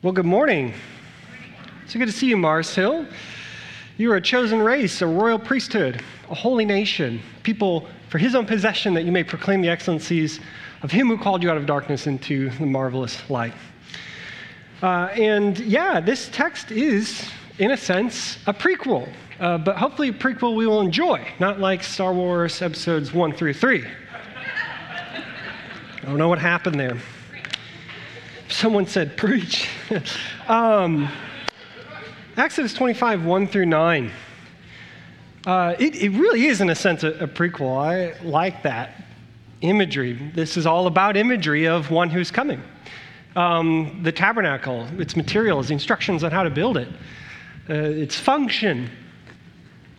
Well, good morning. It's so good to see you, Mars Hill. You are a chosen race, a royal priesthood, a holy nation, people for his own possession that you may proclaim the excellencies of him who called you out of darkness into the marvelous light. Uh, and yeah, this text is, in a sense, a prequel, uh, but hopefully a prequel we will enjoy, not like Star Wars episodes one through three. I don't know what happened there. Someone said, preach. um, Exodus 25, 1 through 9. Uh, it, it, really is, in a sense, a, a, prequel. I like that imagery. This is all about imagery of one who's coming. Um, the tabernacle, its materials, instructions on how to build it, uh, its function.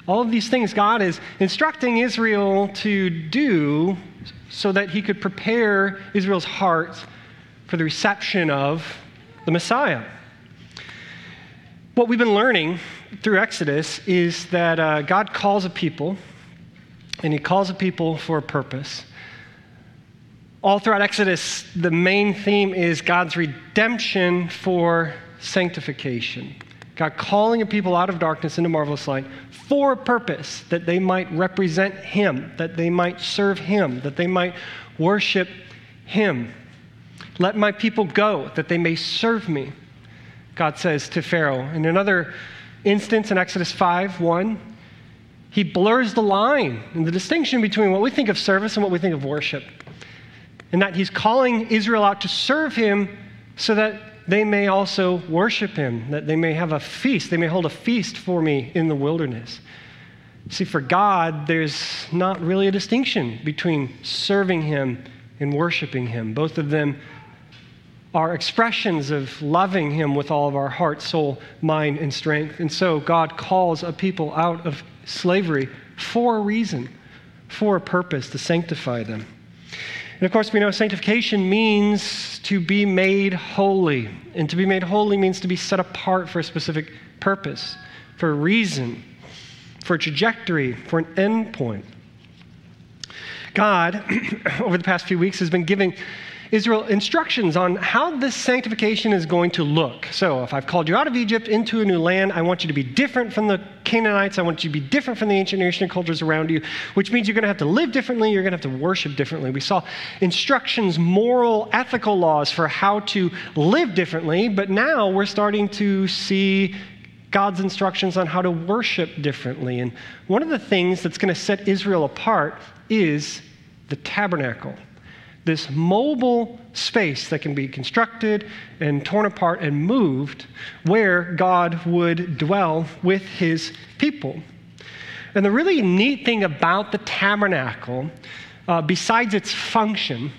All of these things God is instructing Israel to do so that he could prepare Israel's heart for the reception of the Messiah. What we've been learning through Exodus is that uh, God calls a people, and He calls a people for a purpose. All throughout Exodus, the main theme is God's redemption for sanctification. God calling a people out of darkness into marvelous light for a purpose, that they might represent Him, that they might serve Him, that they might worship Him. Let my people go that they may serve me, God says to Pharaoh. In another instance in Exodus 5 1, he blurs the line and the distinction between what we think of service and what we think of worship. And that he's calling Israel out to serve him so that they may also worship him, that they may have a feast, they may hold a feast for me in the wilderness. See, for God, there's not really a distinction between serving him and worshiping him. Both of them are expressions of loving Him with all of our heart, soul, mind, and strength. And so God calls a people out of slavery for a reason, for a purpose, to sanctify them. And of course, we know sanctification means to be made holy. And to be made holy means to be set apart for a specific purpose, for a reason, for a trajectory, for an end point. God, over the past few weeks, has been giving Israel instructions on how this sanctification is going to look. So, if I've called you out of Egypt into a new land, I want you to be different from the Canaanites. I want you to be different from the ancient nation cultures around you, which means you're going to have to live differently. You're going to have to worship differently. We saw instructions, moral, ethical laws for how to live differently, but now we're starting to see God's instructions on how to worship differently. And one of the things that's going to set Israel apart is the tabernacle this mobile space that can be constructed and torn apart and moved where God would dwell with his people. And the really neat thing about the tabernacle, uh, besides its function,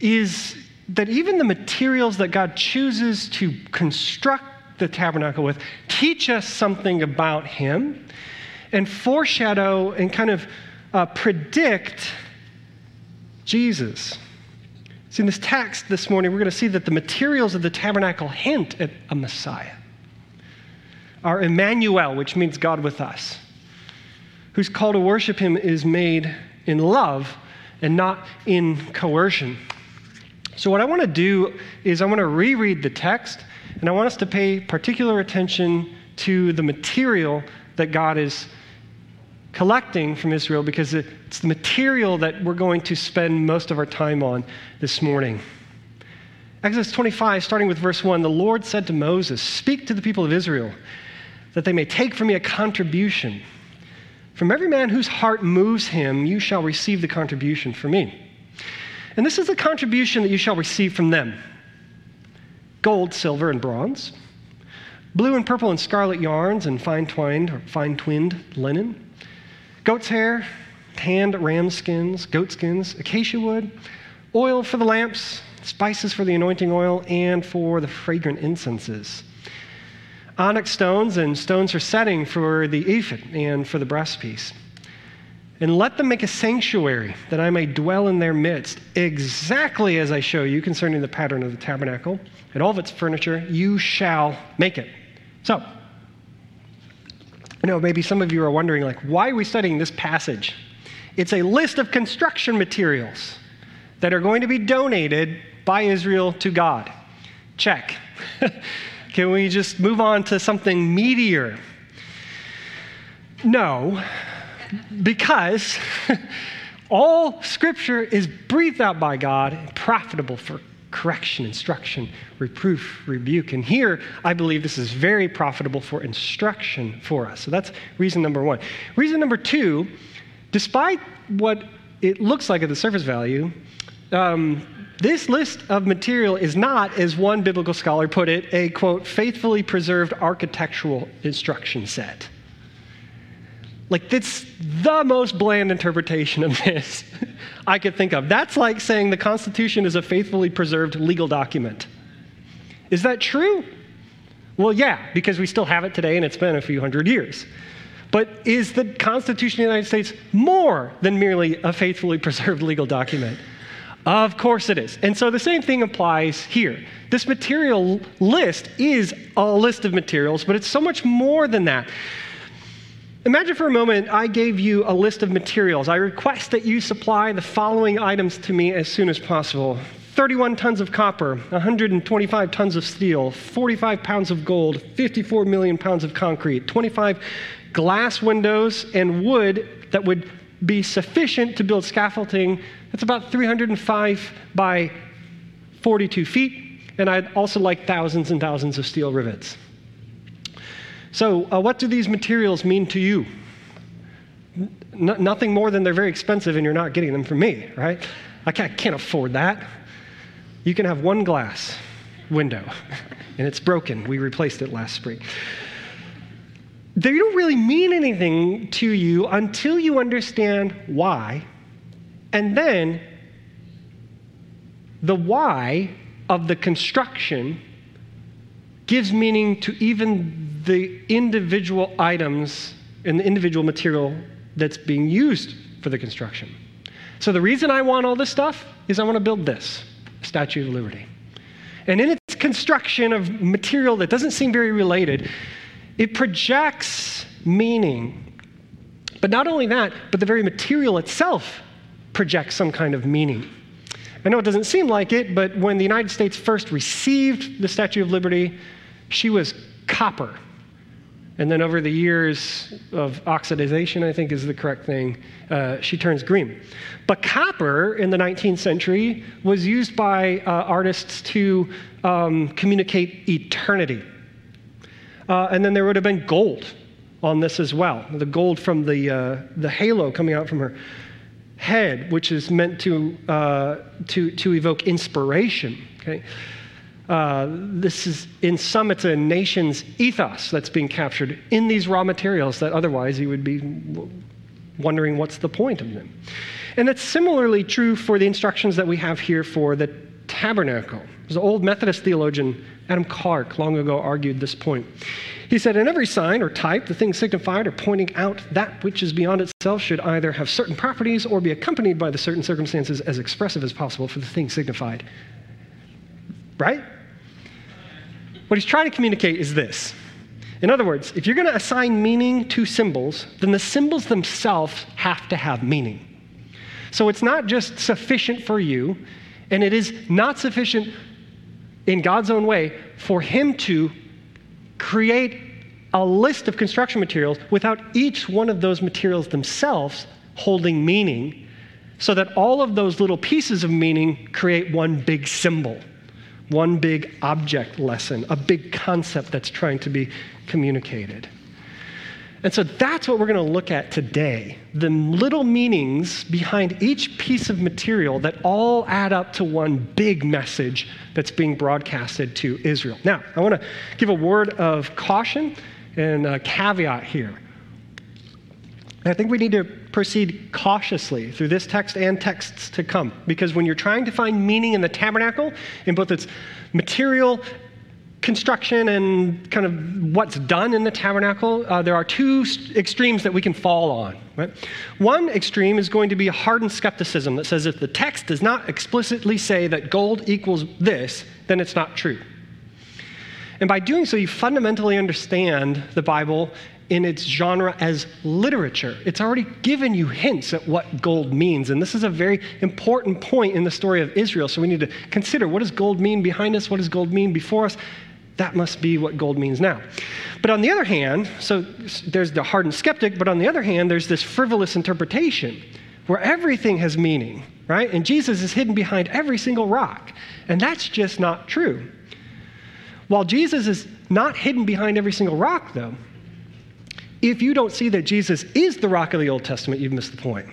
is that even the materials that God chooses to construct the tabernacle with teach us something about Him and foreshadow and kind of uh, predict Jesus. See, in this text this morning, we're going to see that the materials of the tabernacle hint at a Messiah. Our Emmanuel, which means God with us, whose call to worship him is made in love and not in coercion. So, what I want to do is I want to reread the text, and I want us to pay particular attention to the material that God is collecting from Israel because it's the material that we're going to spend most of our time on this morning. Exodus 25, starting with verse 1 The Lord said to Moses, Speak to the people of Israel, that they may take from me a contribution. From every man whose heart moves him, you shall receive the contribution from me. And this is the contribution that you shall receive from them gold, silver, and bronze, blue and purple and scarlet yarns, and fine twined or fine twinned linen goat's hair, tanned ram skins, goat skins, acacia wood, oil for the lamps, spices for the anointing oil, and for the fragrant incenses. Onyx stones and stones for setting for the ephod and for the breastpiece. And let them make a sanctuary that I may dwell in their midst, exactly as I show you concerning the pattern of the tabernacle and all of its furniture, you shall make it. So, I know maybe some of you are wondering, like, why are we studying this passage? It's a list of construction materials that are going to be donated by Israel to God. Check. Can we just move on to something meatier? No, because all scripture is breathed out by God and profitable for correction, instruction, reproof, rebuke. And here, I believe this is very profitable for instruction for us. So that's reason number one. Reason number two, despite what it looks like at the surface value, um, this list of material is not, as one biblical scholar put it, a quote, faithfully preserved architectural instruction set. Like, that's the most bland interpretation of this I could think of. That's like saying the Constitution is a faithfully preserved legal document. Is that true? Well, yeah, because we still have it today and it's been a few hundred years. But is the Constitution of the United States more than merely a faithfully preserved legal document? Of course it is. And so the same thing applies here. This material list is a list of materials, but it's so much more than that. Imagine for a moment I gave you a list of materials. I request that you supply the following items to me as soon as possible 31 tons of copper, 125 tons of steel, 45 pounds of gold, 54 million pounds of concrete, 25 glass windows, and wood that would be sufficient to build scaffolding that's about 305 by 42 feet. And I'd also like thousands and thousands of steel rivets. So, uh, what do these materials mean to you? N- nothing more than they're very expensive and you're not getting them from me, right? I can't, can't afford that. You can have one glass window, and it's broken. We replaced it last spring. They don't really mean anything to you until you understand why, and then the why of the construction gives meaning to even the individual items and the individual material that's being used for the construction. So, the reason I want all this stuff is I want to build this Statue of Liberty. And in its construction of material that doesn't seem very related, it projects meaning. But not only that, but the very material itself projects some kind of meaning. I know it doesn't seem like it, but when the United States first received the Statue of Liberty, she was copper. And then over the years of oxidization, I think is the correct thing, uh, she turns green. But copper in the 19th century was used by uh, artists to um, communicate eternity. Uh, and then there would have been gold on this as well the gold from the, uh, the halo coming out from her head, which is meant to, uh, to, to evoke inspiration. Okay? Uh, this is, in some, it's a nation's ethos that's being captured in these raw materials that otherwise you would be wondering what's the point of them. And that's similarly true for the instructions that we have here for the tabernacle. There's an old Methodist theologian, Adam Clarke, long ago argued this point. He said, In every sign or type, the thing signified or pointing out that which is beyond itself should either have certain properties or be accompanied by the certain circumstances as expressive as possible for the thing signified. Right? What he's trying to communicate is this. In other words, if you're going to assign meaning to symbols, then the symbols themselves have to have meaning. So it's not just sufficient for you, and it is not sufficient in God's own way for Him to create a list of construction materials without each one of those materials themselves holding meaning, so that all of those little pieces of meaning create one big symbol one big object lesson, a big concept that's trying to be communicated. And so that's what we're going to look at today the little meanings behind each piece of material that all add up to one big message that's being broadcasted to Israel. Now, I want to give a word of caution and a caveat here. I think we need to proceed cautiously through this text and texts to come. Because when you're trying to find meaning in the tabernacle, in both its material construction and kind of what's done in the tabernacle, uh, there are two extremes that we can fall on. Right? One extreme is going to be hardened skepticism that says if the text does not explicitly say that gold equals this, then it's not true. And by doing so, you fundamentally understand the Bible in its genre as literature. It's already given you hints at what gold means. And this is a very important point in the story of Israel. So we need to consider what does gold mean behind us? What does gold mean before us? That must be what gold means now. But on the other hand, so there's the hardened skeptic, but on the other hand, there's this frivolous interpretation where everything has meaning, right? And Jesus is hidden behind every single rock. And that's just not true. While Jesus is not hidden behind every single rock, though, if you don't see that Jesus is the rock of the Old Testament, you've missed the point.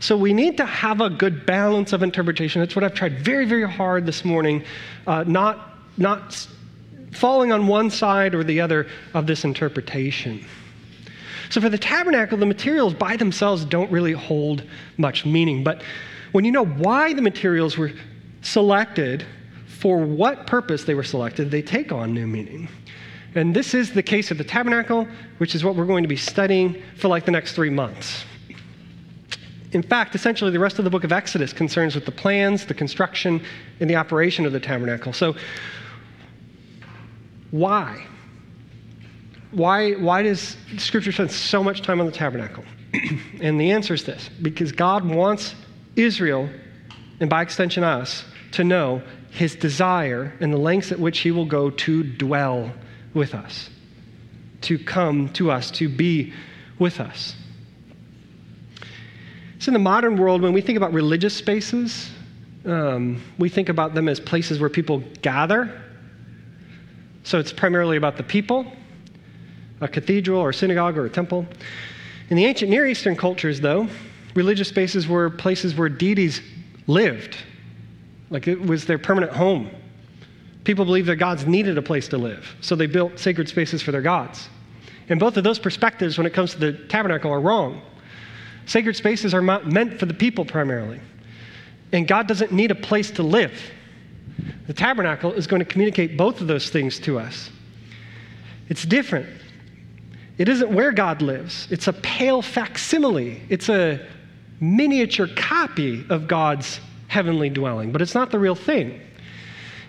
So we need to have a good balance of interpretation. That's what I've tried very, very hard this morning, uh, not, not falling on one side or the other of this interpretation. So for the tabernacle, the materials by themselves don't really hold much meaning. But when you know why the materials were selected, for what purpose they were selected, they take on new meaning. And this is the case of the tabernacle, which is what we're going to be studying for like the next three months. In fact, essentially, the rest of the book of Exodus concerns with the plans, the construction, and the operation of the tabernacle. So, why? Why, why does Scripture spend so much time on the tabernacle? and the answer is this because God wants Israel, and by extension us, to know his desire and the lengths at which he will go to dwell with us, to come to us, to be with us. So, in the modern world, when we think about religious spaces, um, we think about them as places where people gather. So, it's primarily about the people, a cathedral or a synagogue or a temple. In the ancient Near Eastern cultures, though, religious spaces were places where deities lived, like it was their permanent home. People believed their gods needed a place to live, so they built sacred spaces for their gods. And both of those perspectives, when it comes to the tabernacle, are wrong. Sacred spaces are meant for the people primarily. And God doesn't need a place to live. The tabernacle is going to communicate both of those things to us. It's different. It isn't where God lives, it's a pale facsimile, it's a miniature copy of God's heavenly dwelling, but it's not the real thing.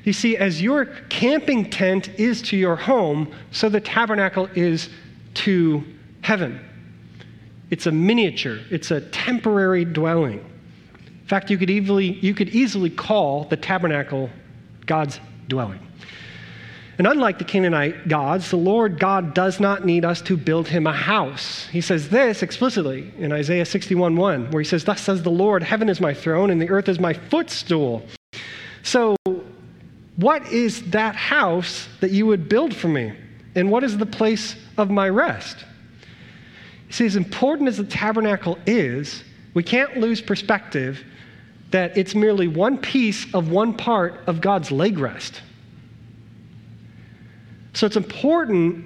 You see, as your camping tent is to your home, so the tabernacle is to heaven. It's a miniature, it's a temporary dwelling. In fact, you could easily, you could easily call the tabernacle God's dwelling. And unlike the Canaanite gods, the Lord God does not need us to build him a house. He says this explicitly in Isaiah 61 1, where he says, Thus says the Lord, Heaven is my throne, and the earth is my footstool. So, what is that house that you would build for me? And what is the place of my rest? See, as important as the tabernacle is, we can't lose perspective that it's merely one piece of one part of God's leg rest. So it's important,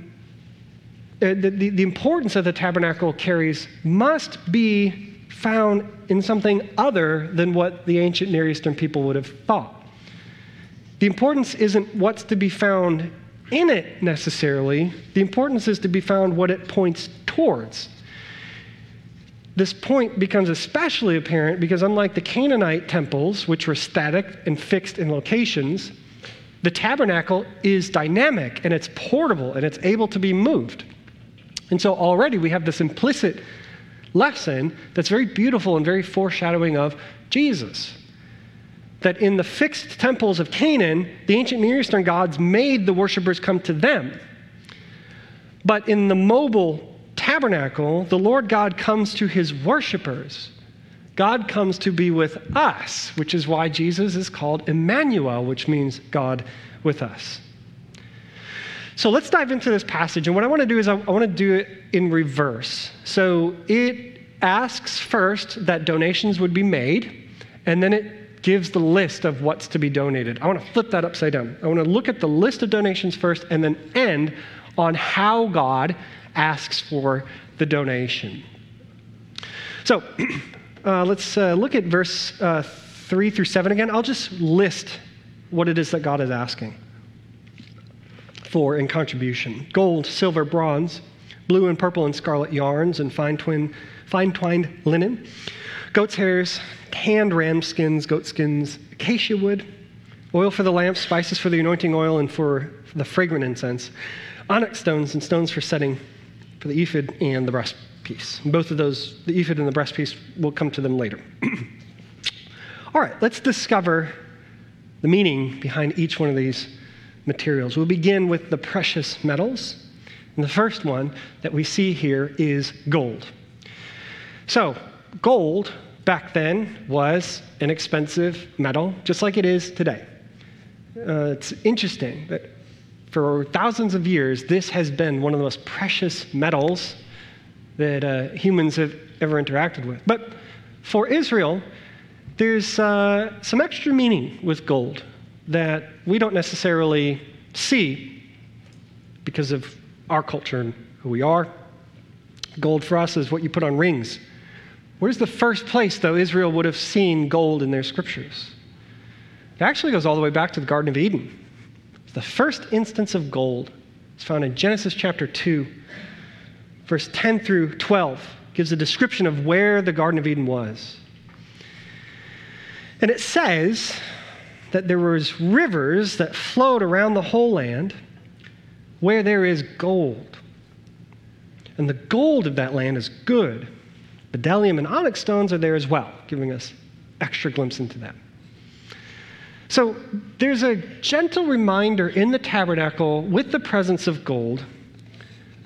uh, the, the, the importance of the tabernacle carries must be found in something other than what the ancient Near Eastern people would have thought. The importance isn't what's to be found in it necessarily, the importance is to be found what it points towards. This point becomes especially apparent because, unlike the Canaanite temples, which were static and fixed in locations, the tabernacle is dynamic and it's portable and it's able to be moved. And so already we have this implicit lesson that's very beautiful and very foreshadowing of Jesus. That in the fixed temples of Canaan, the ancient Near Eastern gods made the worshippers come to them. But in the mobile tabernacle, the Lord God comes to his worshippers God comes to be with us, which is why Jesus is called Emmanuel, which means God with us. So let's dive into this passage. And what I want to do is I want to do it in reverse. So it asks first that donations would be made, and then it gives the list of what's to be donated. I want to flip that upside down. I want to look at the list of donations first and then end on how God asks for the donation. So, Uh, let's uh, look at verse uh, 3 through 7 again. I'll just list what it is that God is asking for in contribution gold, silver, bronze, blue and purple and scarlet yarns, and fine, twin, fine twined linen, goat's hairs, tanned ram skins, goat skins, acacia wood, oil for the lamp, spices for the anointing oil, and for the fragrant incense, onyx stones and stones for setting for the ephod and the breast piece. Both of those, the ephod and the breast piece, we'll come to them later. All right, let's discover the meaning behind each one of these materials. We'll begin with the precious metals. And the first one that we see here is gold. So, gold back then was an expensive metal, just like it is today. Uh, it's interesting that for thousands of years, this has been one of the most precious metals that uh, humans have ever interacted with. But for Israel, there's uh, some extra meaning with gold that we don't necessarily see because of our culture and who we are. Gold for us is what you put on rings. Where's the first place, though, Israel would have seen gold in their scriptures? It actually goes all the way back to the Garden of Eden. The first instance of gold is found in Genesis chapter 2, verse 10 through 12, gives a description of where the Garden of Eden was. And it says that there was rivers that flowed around the whole land where there is gold. And the gold of that land is good. Bdellium and onyx stones are there as well, giving us extra glimpse into that. So there's a gentle reminder in the tabernacle with the presence of gold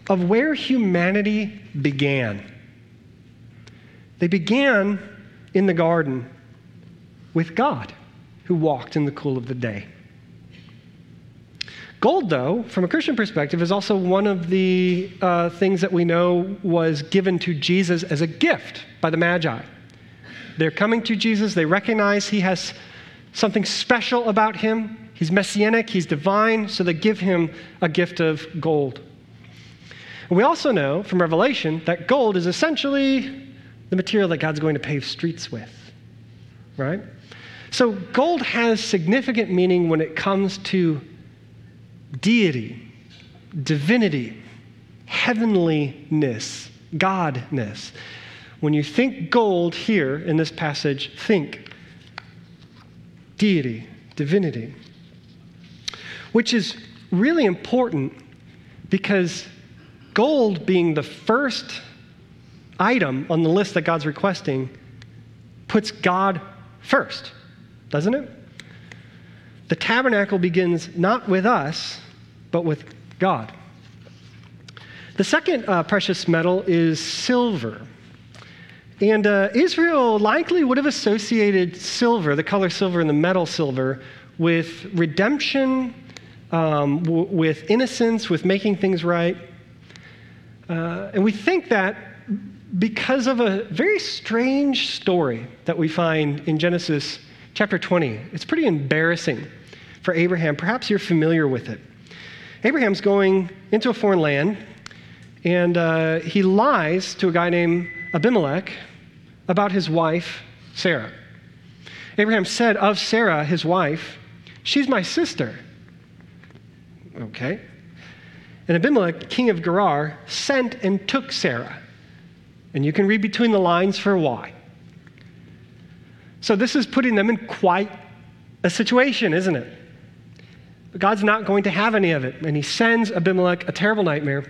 of where humanity began. They began in the garden with God, who walked in the cool of the day. Gold, though, from a Christian perspective, is also one of the uh, things that we know was given to Jesus as a gift by the Magi. They're coming to Jesus, they recognize he has something special about him. He's messianic, he's divine, so they give him a gift of gold. And we also know from Revelation that gold is essentially the material that God's going to pave streets with, right? So gold has significant meaning when it comes to deity, divinity, heavenliness, godness. When you think gold here in this passage, think deity, divinity, which is really important because gold being the first item on the list that God's requesting puts God first, doesn't it? The tabernacle begins not with us, but with God. The second uh, precious metal is silver. And uh, Israel likely would have associated silver, the color silver and the metal silver, with redemption, um, w- with innocence, with making things right. Uh, and we think that because of a very strange story that we find in Genesis chapter 20. It's pretty embarrassing for Abraham. Perhaps you're familiar with it. Abraham's going into a foreign land, and uh, he lies to a guy named Abimelech about his wife, Sarah. Abraham said of Sarah, his wife, She's my sister. Okay. And Abimelech, king of Gerar, sent and took Sarah. And you can read between the lines for why. So this is putting them in quite a situation, isn't it? But God's not going to have any of it. And he sends Abimelech a terrible nightmare.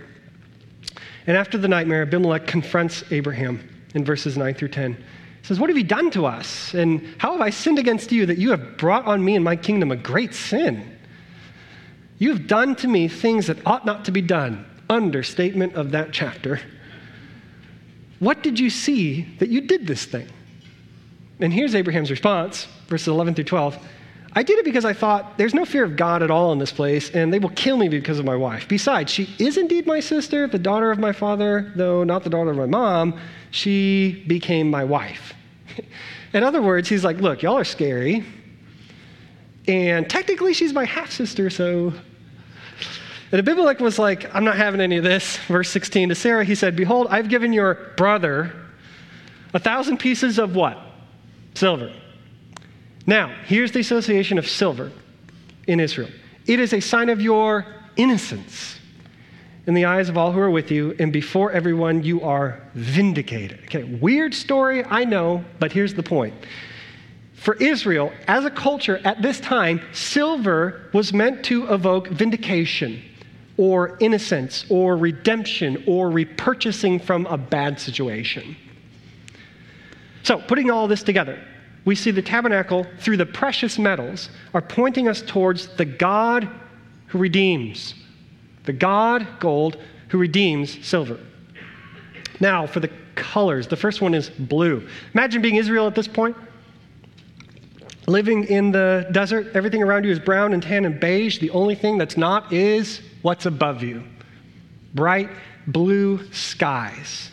And after the nightmare, Abimelech confronts Abraham in verses 9 through 10. He says, What have you done to us? And how have I sinned against you that you have brought on me and my kingdom a great sin? You have done to me things that ought not to be done. Understatement of that chapter. What did you see that you did this thing? And here's Abraham's response, verses 11 through 12. I did it because I thought there's no fear of God at all in this place, and they will kill me because of my wife. Besides, she is indeed my sister, the daughter of my father, though not the daughter of my mom. She became my wife. in other words, he's like, Look, y'all are scary. And technically, she's my half sister, so. And Abimelech was like, I'm not having any of this. Verse 16 to Sarah, he said, Behold, I've given your brother a thousand pieces of what? Silver. Now, here's the association of silver in Israel it is a sign of your innocence in the eyes of all who are with you, and before everyone, you are vindicated. Okay, weird story, I know, but here's the point. For Israel, as a culture at this time, silver was meant to evoke vindication or innocence or redemption or repurchasing from a bad situation. So, putting all this together, we see the tabernacle through the precious metals are pointing us towards the God who redeems. The God, gold, who redeems silver. Now, for the colors, the first one is blue. Imagine being Israel at this point. Living in the desert, everything around you is brown and tan and beige. The only thing that's not is what's above you bright blue skies.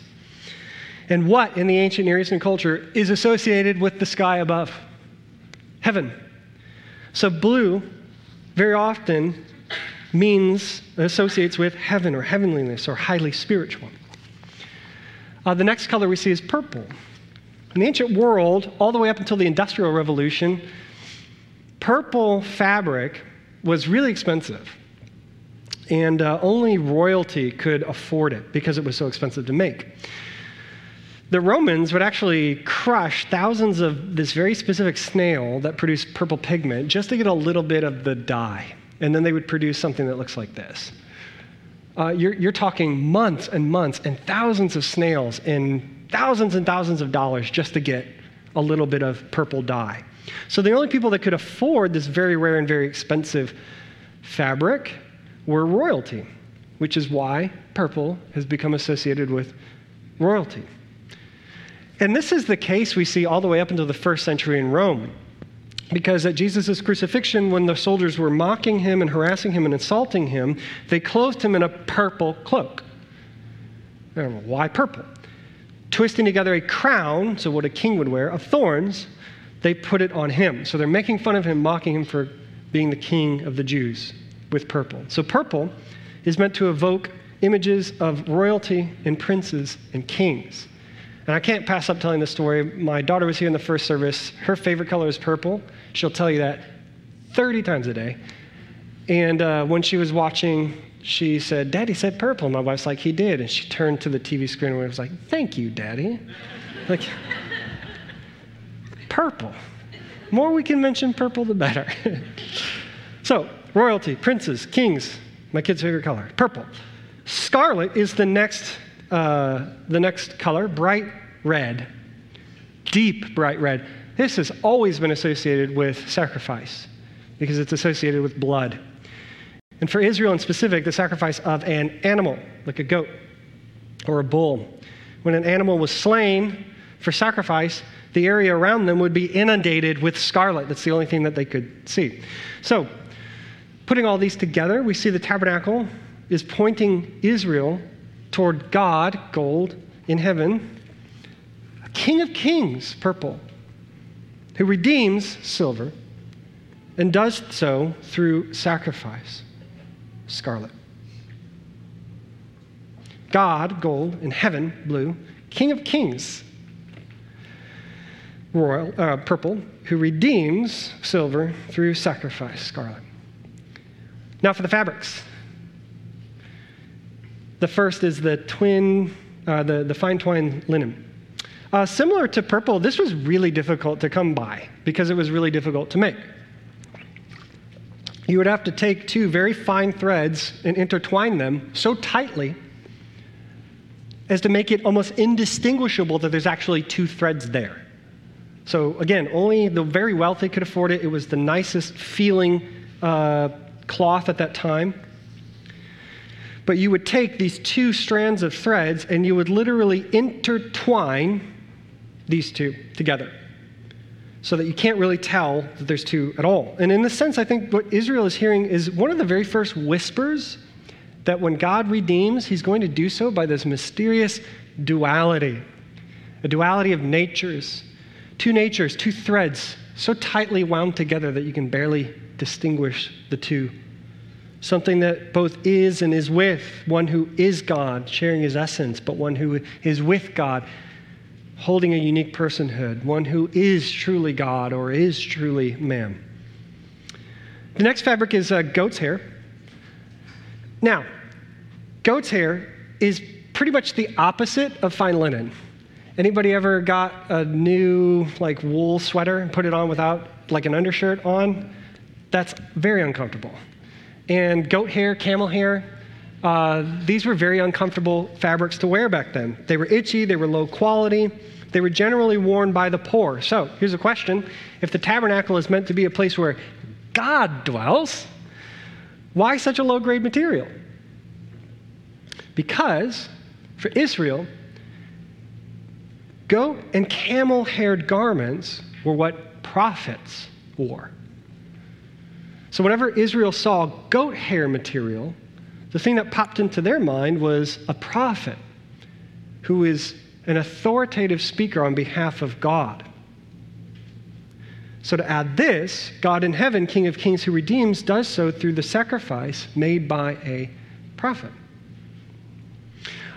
And what in the ancient Near Eastern culture is associated with the sky above? Heaven. So, blue very often means, associates with heaven or heavenliness or highly spiritual. Uh, the next color we see is purple. In the ancient world, all the way up until the Industrial Revolution, purple fabric was really expensive. And uh, only royalty could afford it because it was so expensive to make. The Romans would actually crush thousands of this very specific snail that produced purple pigment just to get a little bit of the dye. And then they would produce something that looks like this. Uh, you're, you're talking months and months and thousands of snails and thousands and thousands of dollars just to get a little bit of purple dye. So the only people that could afford this very rare and very expensive fabric were royalty, which is why purple has become associated with royalty. And this is the case we see all the way up until the first century in Rome. Because at Jesus' crucifixion, when the soldiers were mocking him and harassing him and insulting him, they clothed him in a purple cloak. Why purple? Twisting together a crown, so what a king would wear, of thorns, they put it on him. So they're making fun of him, mocking him for being the king of the Jews with purple. So purple is meant to evoke images of royalty and princes and kings. And I can't pass up telling this story. My daughter was here in the first service. Her favorite color is purple. She'll tell you that 30 times a day. And uh, when she was watching, she said, Daddy said purple. My wife's like, He did. And she turned to the TV screen and was like, Thank you, Daddy. Like, purple. More we can mention purple, the better. so, royalty, princes, kings, my kid's favorite color, purple. Scarlet is the next uh, the next color, bright red, deep bright red. This has always been associated with sacrifice because it's associated with blood. And for Israel in specific, the sacrifice of an animal, like a goat or a bull. When an animal was slain for sacrifice, the area around them would be inundated with scarlet. That's the only thing that they could see. So, putting all these together, we see the tabernacle is pointing Israel toward God, gold, in heaven, a King of Kings, purple, who redeems silver and does so through sacrifice, scarlet. God, gold, in heaven, blue, King of Kings, royal, uh, purple, who redeems silver through sacrifice, scarlet. Now for the fabrics. The first is the twin, uh, the, the fine twine linen. Uh, similar to purple, this was really difficult to come by because it was really difficult to make. You would have to take two very fine threads and intertwine them so tightly as to make it almost indistinguishable that there's actually two threads there. So, again, only the very wealthy could afford it. It was the nicest feeling uh, cloth at that time. But you would take these two strands of threads and you would literally intertwine these two together so that you can't really tell that there's two at all. And in this sense, I think what Israel is hearing is one of the very first whispers that when God redeems, he's going to do so by this mysterious duality a duality of natures, two natures, two threads, so tightly wound together that you can barely distinguish the two something that both is and is with, one who is God, sharing his essence, but one who is with God, holding a unique personhood, one who is truly God or is truly man. The next fabric is uh, goat's hair. Now, goat's hair is pretty much the opposite of fine linen. Anybody ever got a new like wool sweater and put it on without like an undershirt on? That's very uncomfortable and goat hair, camel hair. Uh, these were very uncomfortable fabrics to wear back then. They were itchy, they were low quality, they were generally worn by the poor. So here's a question If the tabernacle is meant to be a place where God dwells, Why such a low grade material? Because for Israel, goat and camel haired garments were what prophets wore. So, whenever Israel saw goat hair material, the thing that popped into their mind was a prophet who is an authoritative speaker on behalf of God. So, to add this, God in heaven, King of kings who redeems, does so through the sacrifice made by a prophet.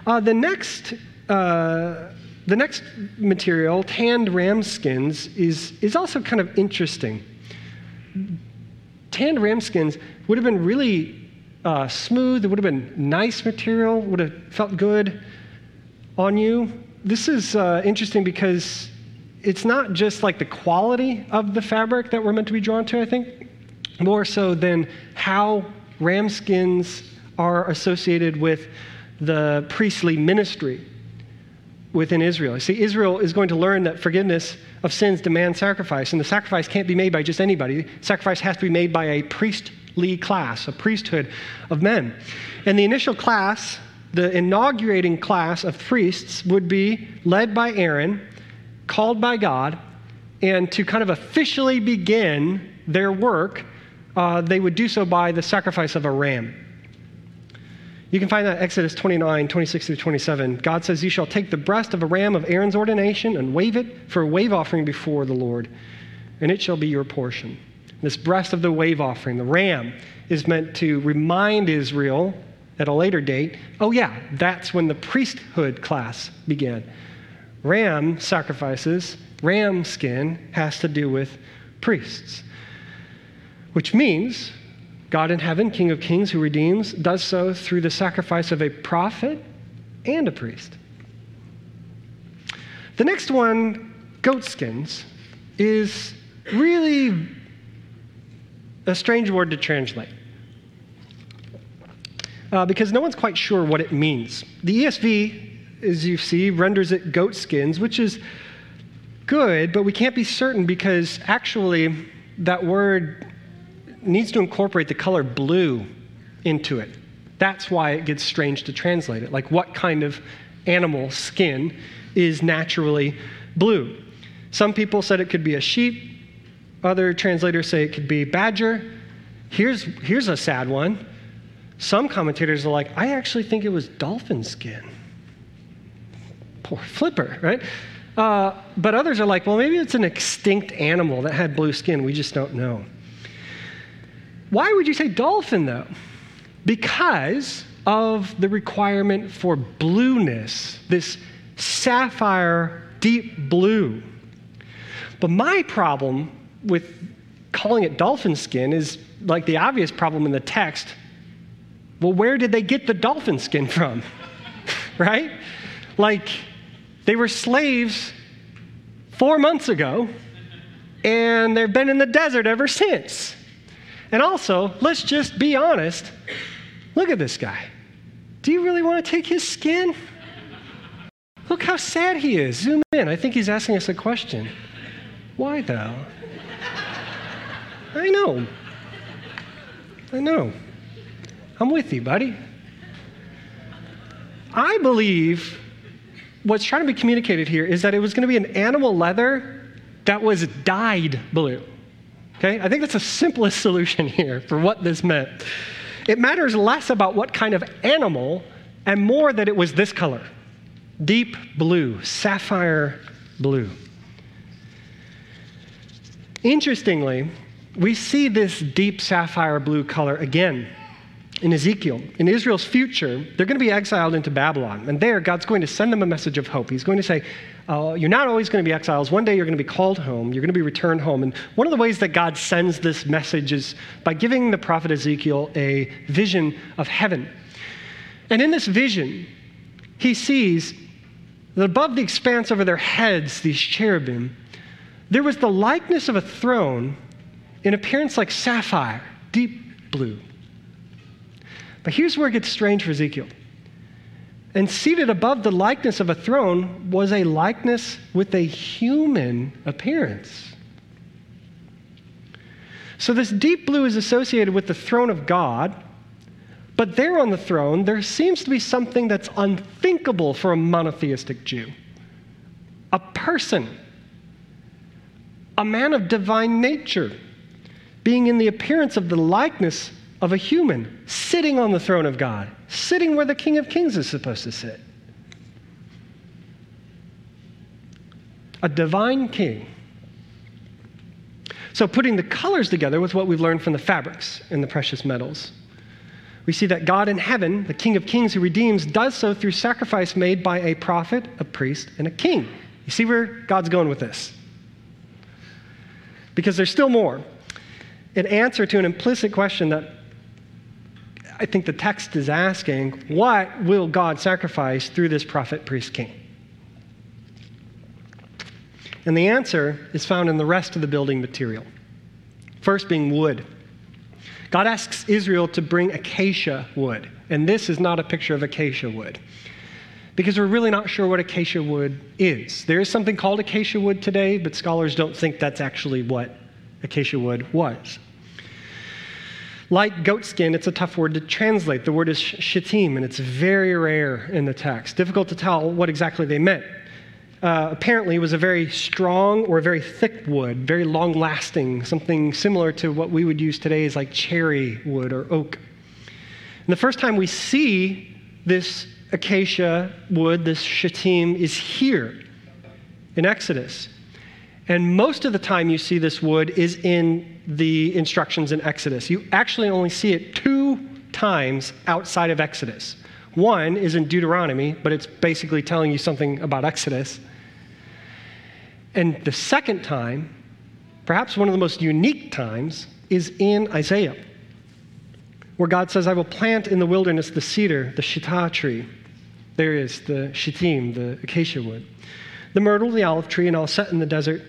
Uh, the, next, uh, the next material, tanned ram skins, is, is also kind of interesting. Tanned ram skins would have been really uh, smooth, it would have been nice material, would have felt good on you. This is uh, interesting because it's not just like the quality of the fabric that we're meant to be drawn to, I think, more so than how ram skins are associated with the priestly ministry within Israel. See, Israel is going to learn that forgiveness of sins demands sacrifice, and the sacrifice can't be made by just anybody. Sacrifice has to be made by a priestly class, a priesthood of men. And the initial class, the inaugurating class of priests, would be led by Aaron called by God, and to kind of officially begin their work, uh, they would do so by the sacrifice of a ram. You can find that Exodus 29, 26 through 27. God says, You shall take the breast of a ram of Aaron's ordination and wave it for a wave offering before the Lord, and it shall be your portion. This breast of the wave offering, the ram, is meant to remind Israel at a later date oh, yeah, that's when the priesthood class began ram sacrifices, ram skin has to do with priests. Which means God in heaven, King of kings who redeems, does so through the sacrifice of a prophet and a priest. The next one, goatskins, is really a strange word to translate. Uh, because no one's quite sure what it means. The ESV as you see, renders it goatskins, which is good, but we can't be certain because actually that word needs to incorporate the color blue into it. That's why it gets strange to translate it. Like, what kind of animal skin is naturally blue? Some people said it could be a sheep. Other translators say it could be badger. Here's, here's a sad one. Some commentators are like, I actually think it was dolphin skin poor flipper, right? Uh, but others are like, well, maybe it's an extinct animal that had blue skin. We just don't know. Why would you say dolphin, though? Because of the requirement for blueness, this sapphire deep blue. But my problem with calling it dolphin skin is like the obvious problem in the text. Well, where did they get the dolphin skin from? right? Like, they were slaves four months ago, and they've been in the desert ever since. And also, let's just be honest look at this guy. Do you really want to take his skin? Look how sad he is. Zoom in. I think he's asking us a question. Why, though? I know. I know. I'm with you, buddy. I believe what's trying to be communicated here is that it was going to be an animal leather that was dyed blue. Okay? I think that's the simplest solution here for what this meant. It matters less about what kind of animal and more that it was this color deep blue, sapphire blue. Interestingly, we see this deep sapphire blue color again in Ezekiel, in Israel's future, they're going to be exiled into Babylon. And there, God's going to send them a message of hope. He's going to say, uh, You're not always going to be exiles. One day you're going to be called home. You're going to be returned home. And one of the ways that God sends this message is by giving the prophet Ezekiel a vision of heaven. And in this vision, he sees that above the expanse over their heads, these cherubim, there was the likeness of a throne in appearance like sapphire, deep blue. But here's where it gets strange for Ezekiel. And seated above the likeness of a throne was a likeness with a human appearance. So this deep blue is associated with the throne of God, but there on the throne, there seems to be something that's unthinkable for a monotheistic Jew. A person, a man of divine nature, being in the appearance of the likeness of a human, sitting on the throne of God, sitting where the King of Kings is supposed to sit. A divine king. So, putting the colors together with what we've learned from the fabrics and the precious metals, we see that God in heaven, the King of Kings who redeems, does so through sacrifice made by a prophet, a priest, and a king. You see where God's going with this? Because there's still more. In answer to an implicit question that I think the text is asking what will God sacrifice through this prophet, priest, king? And the answer is found in the rest of the building material. First, being wood. God asks Israel to bring acacia wood. And this is not a picture of acacia wood because we're really not sure what acacia wood is. There is something called acacia wood today, but scholars don't think that's actually what acacia wood was. Like goatskin, it's a tough word to translate. The word is shittim, and it's very rare in the text. Difficult to tell what exactly they meant. Uh, apparently, it was a very strong or a very thick wood, very long lasting, something similar to what we would use today as like cherry wood or oak. And the first time we see this acacia wood, this shittim, is here in Exodus. And most of the time you see this wood is in the instructions in Exodus. You actually only see it two times outside of Exodus. One is in Deuteronomy, but it's basically telling you something about Exodus. And the second time, perhaps one of the most unique times, is in Isaiah, where God says, I will plant in the wilderness the cedar, the shittah tree. There is the shittim, the acacia wood. The myrtle, the olive tree, and I'll set in the desert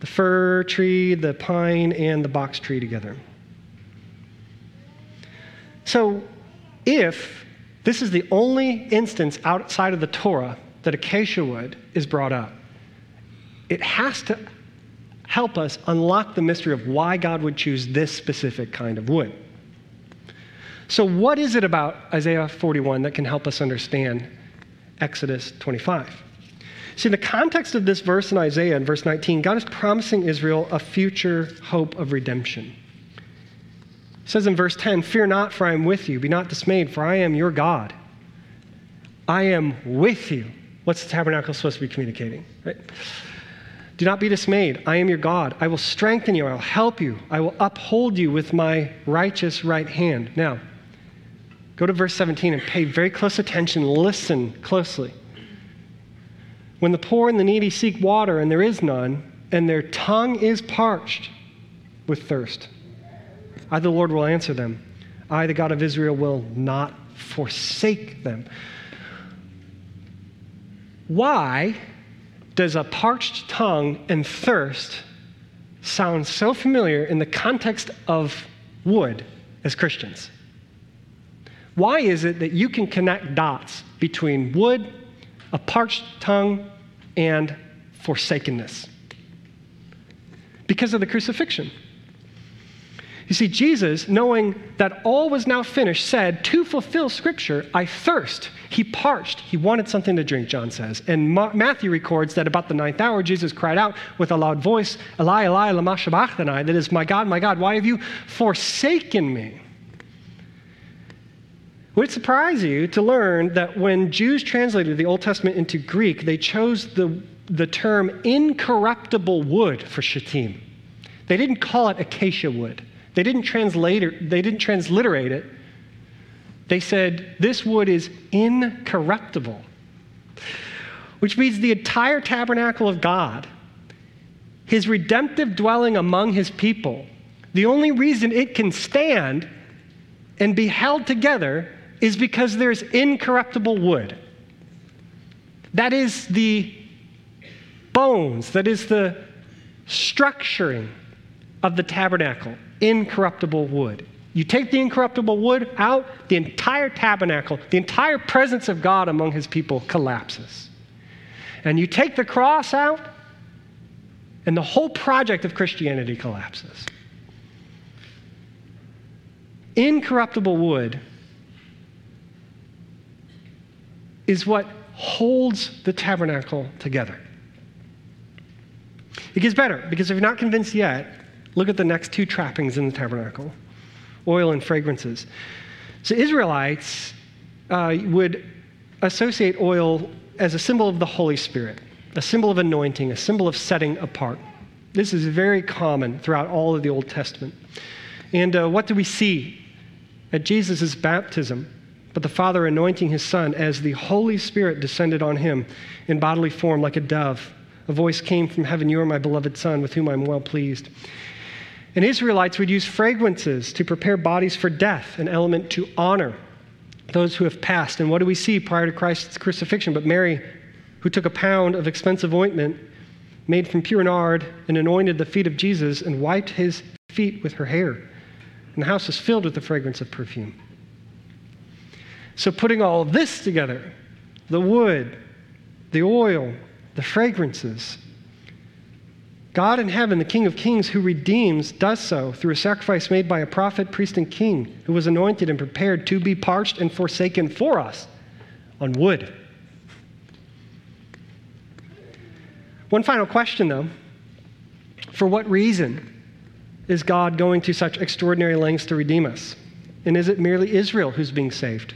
the fir tree, the pine, and the box tree together. So, if this is the only instance outside of the Torah that acacia wood is brought up, it has to help us unlock the mystery of why God would choose this specific kind of wood. So, what is it about Isaiah 41 that can help us understand Exodus 25? See, in the context of this verse in Isaiah, in verse 19, God is promising Israel a future hope of redemption. He says in verse 10, Fear not, for I am with you. Be not dismayed, for I am your God. I am with you. What's the tabernacle supposed to be communicating? Right? Do not be dismayed. I am your God. I will strengthen you. I will help you. I will uphold you with my righteous right hand. Now, go to verse 17 and pay very close attention. Listen closely. When the poor and the needy seek water and there is none, and their tongue is parched with thirst, I, the Lord, will answer them. I, the God of Israel, will not forsake them. Why does a parched tongue and thirst sound so familiar in the context of wood as Christians? Why is it that you can connect dots between wood, a parched tongue, and forsakenness because of the crucifixion. You see, Jesus, knowing that all was now finished, said, To fulfill Scripture, I thirst. He parched. He wanted something to drink, John says. And Ma- Matthew records that about the ninth hour, Jesus cried out with a loud voice, Eli, Eli, lama sabachthani, that is, My God, my God, why have you forsaken me? Would it surprise you to learn that when Jews translated the Old Testament into Greek, they chose the, the term incorruptible wood for shittim? They didn't call it acacia wood. They didn't translate it, they didn't transliterate it. They said, This wood is incorruptible, which means the entire tabernacle of God, his redemptive dwelling among his people, the only reason it can stand and be held together is because there's incorruptible wood. That is the bones, that is the structuring of the tabernacle, incorruptible wood. You take the incorruptible wood out, the entire tabernacle, the entire presence of God among his people collapses. And you take the cross out, and the whole project of Christianity collapses. incorruptible wood is what holds the tabernacle together. It gets better because if you're not convinced yet, look at the next two trappings in the tabernacle oil and fragrances. So, Israelites uh, would associate oil as a symbol of the Holy Spirit, a symbol of anointing, a symbol of setting apart. This is very common throughout all of the Old Testament. And uh, what do we see at Jesus' baptism? But the Father anointing his Son as the Holy Spirit descended on him in bodily form like a dove. A voice came from heaven You are my beloved Son, with whom I'm well pleased. And Israelites would use fragrances to prepare bodies for death, an element to honor those who have passed. And what do we see prior to Christ's crucifixion? But Mary, who took a pound of expensive ointment made from pure nard and anointed the feet of Jesus and wiped his feet with her hair. And the house was filled with the fragrance of perfume. So, putting all of this together the wood, the oil, the fragrances God in heaven, the King of kings who redeems, does so through a sacrifice made by a prophet, priest, and king who was anointed and prepared to be parched and forsaken for us on wood. One final question, though. For what reason is God going to such extraordinary lengths to redeem us? And is it merely Israel who's being saved?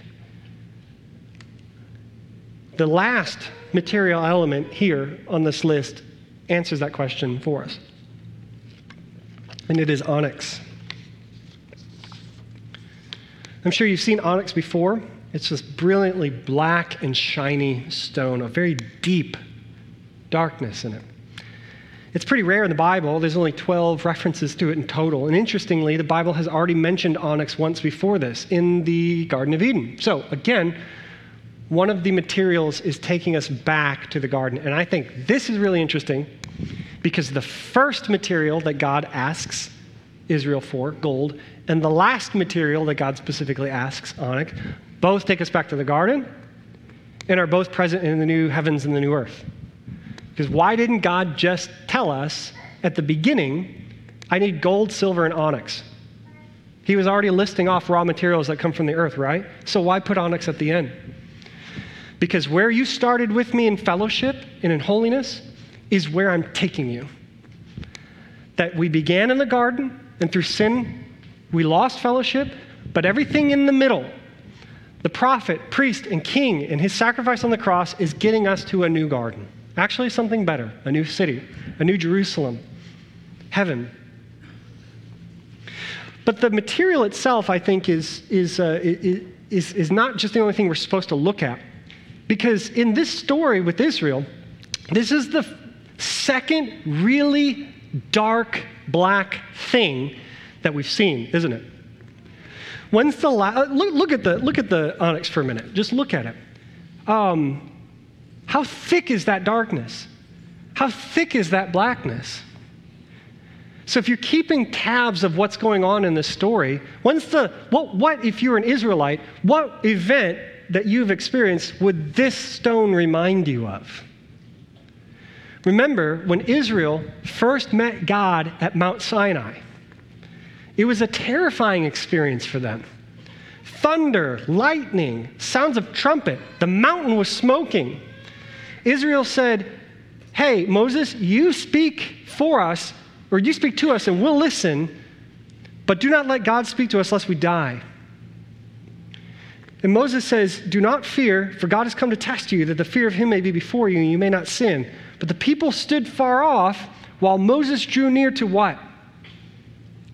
The last material element here on this list answers that question for us. And it is onyx. I'm sure you've seen onyx before. It's this brilliantly black and shiny stone, a very deep darkness in it. It's pretty rare in the Bible. There's only 12 references to it in total. And interestingly, the Bible has already mentioned onyx once before this in the Garden of Eden. So, again, one of the materials is taking us back to the garden. And I think this is really interesting because the first material that God asks Israel for, gold, and the last material that God specifically asks, onyx, both take us back to the garden and are both present in the new heavens and the new earth. Because why didn't God just tell us at the beginning, I need gold, silver, and onyx? He was already listing off raw materials that come from the earth, right? So why put onyx at the end? Because where you started with me in fellowship and in holiness is where I'm taking you. That we began in the garden, and through sin, we lost fellowship, but everything in the middle, the prophet, priest, and king, and his sacrifice on the cross is getting us to a new garden. Actually, something better a new city, a new Jerusalem, heaven. But the material itself, I think, is, is, uh, is, is not just the only thing we're supposed to look at. Because in this story with Israel, this is the second really dark black thing that we've seen, isn't it? When's the last? Look, look, at the look at the onyx for a minute. Just look at it. Um, how thick is that darkness? How thick is that blackness? So if you're keeping tabs of what's going on in this story, when's the what? What if you're an Israelite? What event that you've experienced would this stone remind you of? Remember, when Israel first met God at Mount Sinai, it was a terrifying experience for them. Thunder, lightning, sounds of trumpet, the mountain was smoking. Israel said, Hey, Moses, you speak for us, or you speak to us, and we'll listen, but do not let God speak to us lest we die. And Moses says, Do not fear, for God has come to test you, that the fear of him may be before you, and you may not sin. But the people stood far off while Moses drew near to what?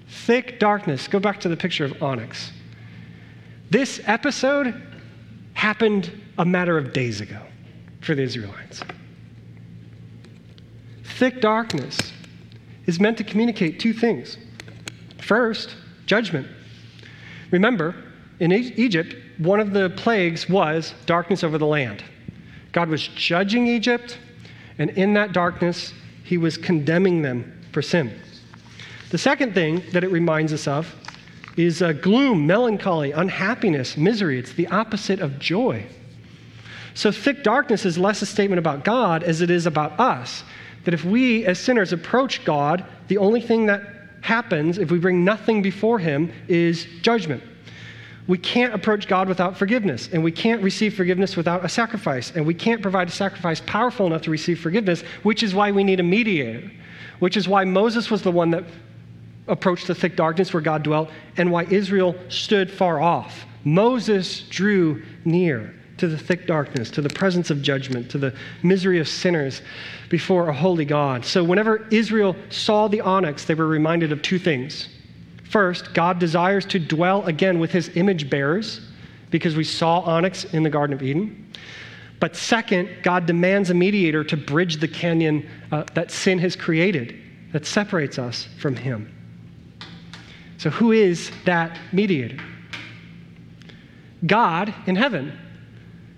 Thick darkness. Go back to the picture of onyx. This episode happened a matter of days ago for the Israelites. Thick darkness is meant to communicate two things. First, judgment. Remember, in Egypt, one of the plagues was darkness over the land. God was judging Egypt and in that darkness, he was condemning them for sin. The second thing that it reminds us of is uh, gloom, melancholy, unhappiness, misery. It's the opposite of joy. So, thick darkness is less a statement about God as it is about us. That if we as sinners approach God, the only thing that happens if we bring nothing before Him is judgment. We can't approach God without forgiveness, and we can't receive forgiveness without a sacrifice, and we can't provide a sacrifice powerful enough to receive forgiveness, which is why we need a mediator, which is why Moses was the one that approached the thick darkness where God dwelt, and why Israel stood far off. Moses drew near to the thick darkness, to the presence of judgment, to the misery of sinners before a holy God. So, whenever Israel saw the onyx, they were reminded of two things. First, God desires to dwell again with his image bearers because we saw onyx in the Garden of Eden. But second, God demands a mediator to bridge the canyon uh, that sin has created that separates us from him. So, who is that mediator? God in heaven,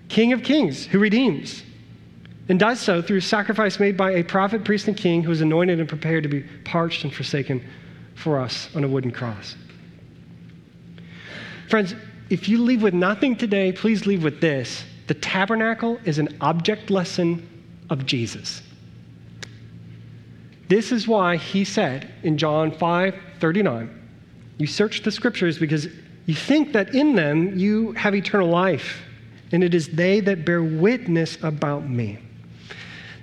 King of kings, who redeems, and does so through sacrifice made by a prophet, priest, and king who is anointed and prepared to be parched and forsaken for us on a wooden cross. Friends, if you leave with nothing today, please leave with this. The tabernacle is an object lesson of Jesus. This is why he said in John 5 39, You search the scriptures because you think that in them you have eternal life, and it is they that bear witness about me.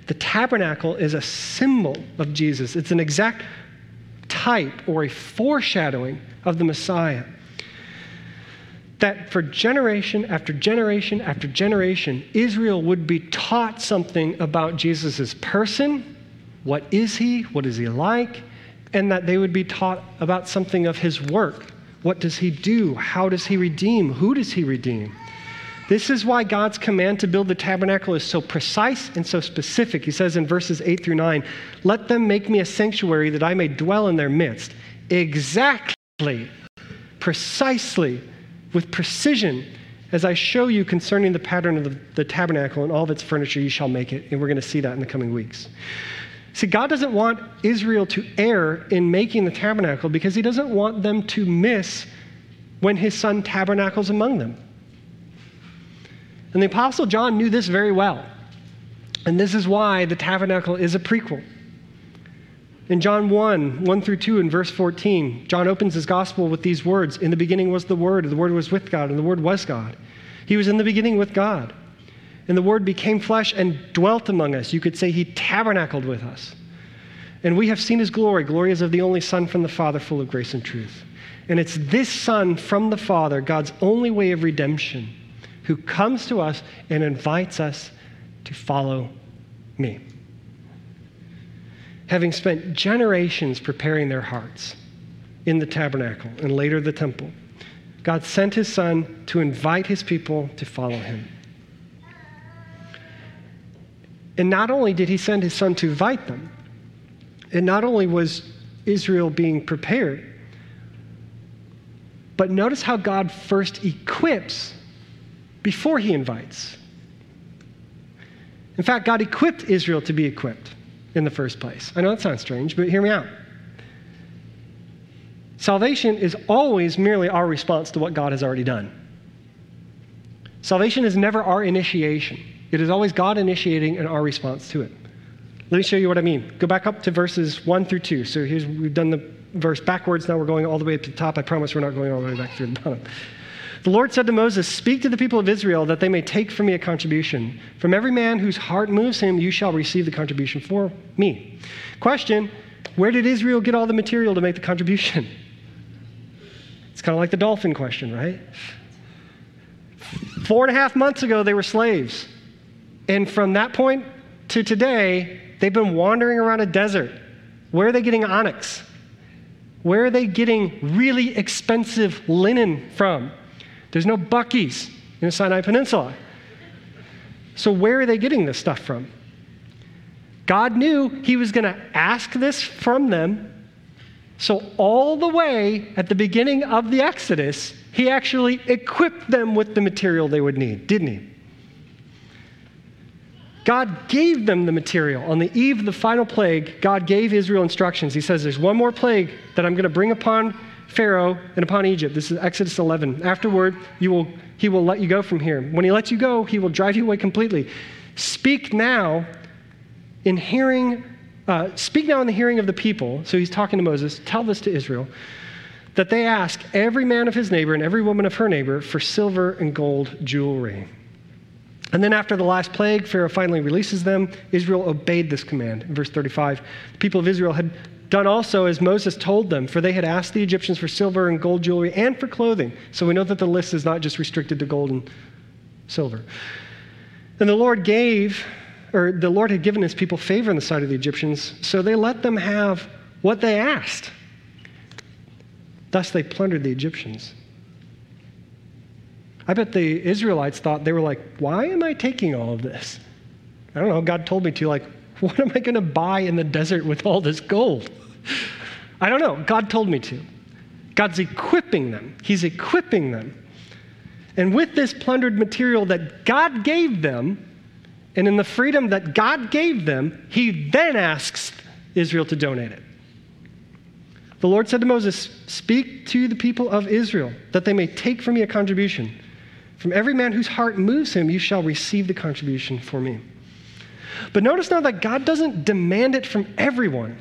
The tabernacle is a symbol of Jesus, it's an exact type or a foreshadowing of the Messiah. That for generation after generation after generation, Israel would be taught something about Jesus' person. What is he? What is he like? And that they would be taught about something of his work. What does he do? How does he redeem? Who does he redeem? This is why God's command to build the tabernacle is so precise and so specific. He says in verses 8 through 9, Let them make me a sanctuary that I may dwell in their midst. Exactly, precisely, with precision, as I show you concerning the pattern of the, the tabernacle and all of its furniture, you shall make it. And we're going to see that in the coming weeks. See, God doesn't want Israel to err in making the tabernacle because He doesn't want them to miss when His Son tabernacles among them. And the Apostle John knew this very well. And this is why the tabernacle is a prequel. In John 1, 1 through 2, in verse 14, John opens his gospel with these words In the beginning was the Word, the Word was with God, and the Word was God. He was in the beginning with God. And the Word became flesh and dwelt among us. You could say he tabernacled with us. And we have seen his glory. Glory is of the only Son from the Father, full of grace and truth. And it's this Son from the Father, God's only way of redemption who comes to us and invites us to follow me. Having spent generations preparing their hearts in the tabernacle and later the temple, God sent his son to invite his people to follow him. And not only did he send his son to invite them, and not only was Israel being prepared, but notice how God first equips before he invites. In fact, God equipped Israel to be equipped in the first place. I know that sounds strange, but hear me out. Salvation is always merely our response to what God has already done. Salvation is never our initiation, it is always God initiating and our response to it. Let me show you what I mean. Go back up to verses 1 through 2. So here's, we've done the verse backwards, now we're going all the way up to the top. I promise we're not going all the way back through the bottom. The Lord said to Moses, Speak to the people of Israel that they may take from me a contribution. From every man whose heart moves him, you shall receive the contribution for me. Question Where did Israel get all the material to make the contribution? It's kind of like the dolphin question, right? Four and a half months ago, they were slaves. And from that point to today, they've been wandering around a desert. Where are they getting onyx? Where are they getting really expensive linen from? There's no Buc-ee's in the Sinai Peninsula. So, where are they getting this stuff from? God knew He was going to ask this from them. So, all the way at the beginning of the Exodus, He actually equipped them with the material they would need, didn't He? God gave them the material. On the eve of the final plague, God gave Israel instructions. He says, There's one more plague that I'm going to bring upon Pharaoh and upon Egypt. This is Exodus 11. Afterward, you will, he will let you go from here. When he lets you go, he will drive you away completely. Speak now in hearing, uh, speak now in the hearing of the people. So he's talking to Moses. Tell this to Israel that they ask every man of his neighbor and every woman of her neighbor for silver and gold jewelry. And then after the last plague, Pharaoh finally releases them. Israel obeyed this command. In verse 35, the people of Israel had done also as Moses told them, for they had asked the Egyptians for silver and gold jewelry and for clothing. So we know that the list is not just restricted to gold and silver. And the Lord gave, or the Lord had given his people favor in the sight of the Egyptians, so they let them have what they asked. Thus they plundered the Egyptians. I bet the Israelites thought they were like, why am I taking all of this? I don't know. God told me to. Like, what am I going to buy in the desert with all this gold? I don't know. God told me to. God's equipping them. He's equipping them. And with this plundered material that God gave them, and in the freedom that God gave them, He then asks Israel to donate it. The Lord said to Moses, Speak to the people of Israel that they may take from me a contribution. From every man whose heart moves him, you shall receive the contribution for me. But notice now that God doesn't demand it from everyone.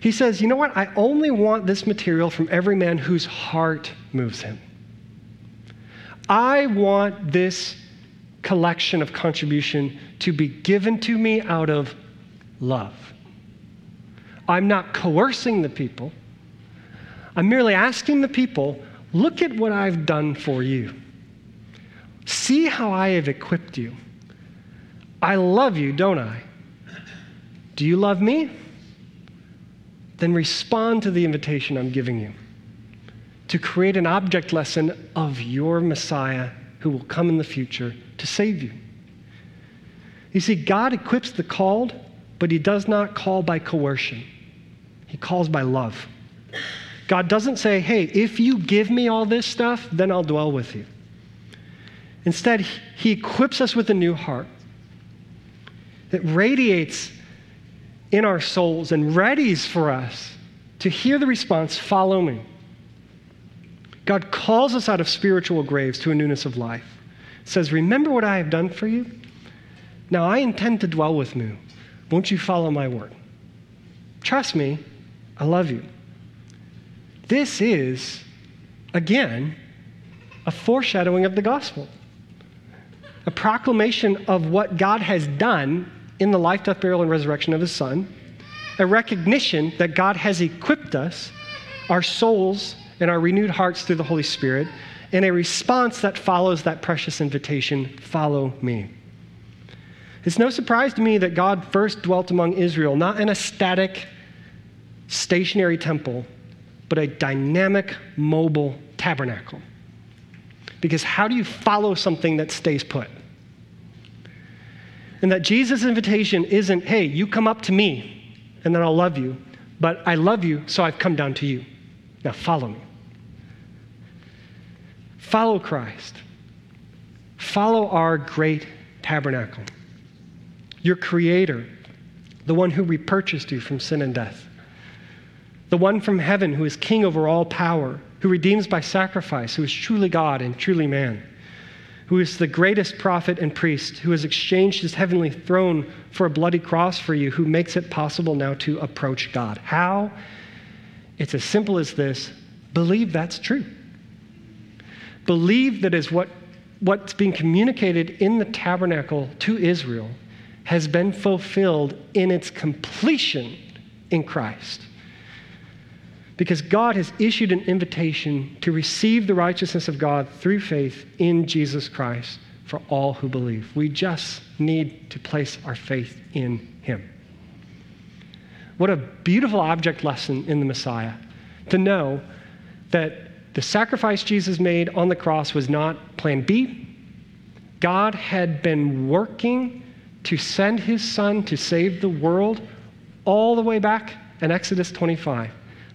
He says, You know what? I only want this material from every man whose heart moves him. I want this collection of contribution to be given to me out of love. I'm not coercing the people. I'm merely asking the people, look at what I've done for you. See how I have equipped you. I love you, don't I? Do you love me? Then respond to the invitation I'm giving you to create an object lesson of your Messiah who will come in the future to save you. You see, God equips the called, but He does not call by coercion, He calls by love. God doesn't say, hey, if you give me all this stuff, then I'll dwell with you. Instead, He equips us with a new heart that radiates in our souls and readies for us to hear the response, follow me. God calls us out of spiritual graves to a newness of life. Says, Remember what I have done for you? Now I intend to dwell with you. Won't you follow my word? Trust me, I love you. This is, again, a foreshadowing of the gospel, a proclamation of what God has done in the life, death, burial, and resurrection of his Son, a recognition that God has equipped us, our souls, and our renewed hearts through the Holy Spirit, and a response that follows that precious invitation follow me. It's no surprise to me that God first dwelt among Israel, not in a static, stationary temple, but a dynamic, mobile tabernacle. Because how do you follow something that stays put? And that Jesus' invitation isn't, hey, you come up to me and then I'll love you, but I love you, so I've come down to you. Now follow me. Follow Christ. Follow our great tabernacle, your creator, the one who repurchased you from sin and death, the one from heaven who is king over all power, who redeems by sacrifice, who is truly God and truly man who is the greatest prophet and priest, who has exchanged his heavenly throne for a bloody cross for you, who makes it possible now to approach God. How? It's as simple as this believe that's true. Believe that is what, what's being communicated in the tabernacle to Israel has been fulfilled in its completion in Christ. Because God has issued an invitation to receive the righteousness of God through faith in Jesus Christ for all who believe. We just need to place our faith in Him. What a beautiful object lesson in the Messiah to know that the sacrifice Jesus made on the cross was not plan B. God had been working to send His Son to save the world all the way back in Exodus 25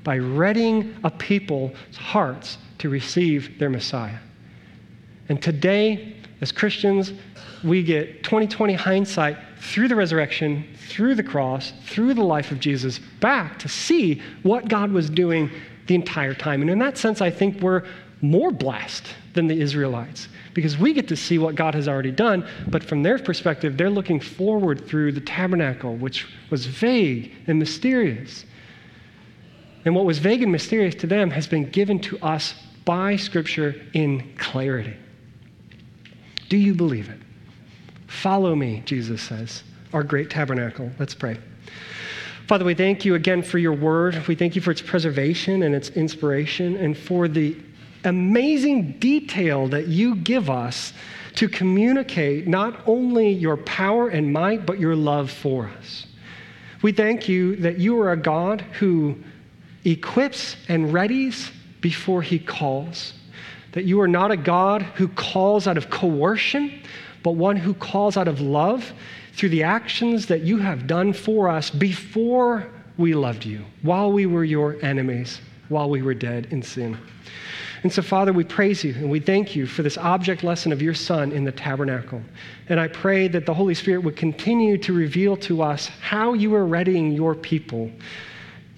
by readying a people's hearts to receive their Messiah. And today, as Christians, we get 2020 hindsight through the resurrection, through the cross, through the life of Jesus, back to see what God was doing the entire time. And in that sense, I think we're more blessed than the Israelites because we get to see what God has already done, but from their perspective, they're looking forward through the tabernacle, which was vague and mysterious. And what was vague and mysterious to them has been given to us by Scripture in clarity. Do you believe it? Follow me, Jesus says, our great tabernacle. Let's pray. Father, we thank you again for your word. We thank you for its preservation and its inspiration and for the amazing detail that you give us to communicate not only your power and might, but your love for us. We thank you that you are a God who equips and readies before he calls. That you are not a God who calls out of coercion, but one who calls out of love through the actions that you have done for us before we loved you, while we were your enemies, while we were dead in sin. And so, Father, we praise you and we thank you for this object lesson of your Son in the tabernacle. And I pray that the Holy Spirit would continue to reveal to us how you are readying your people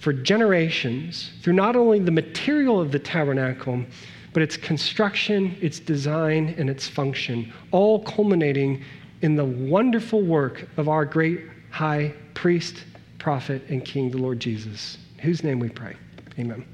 for generations through not only the material of the tabernacle, but its construction, its design, and its function, all culminating in the wonderful work of our great high priest, prophet, and king, the Lord Jesus, whose name we pray. Amen.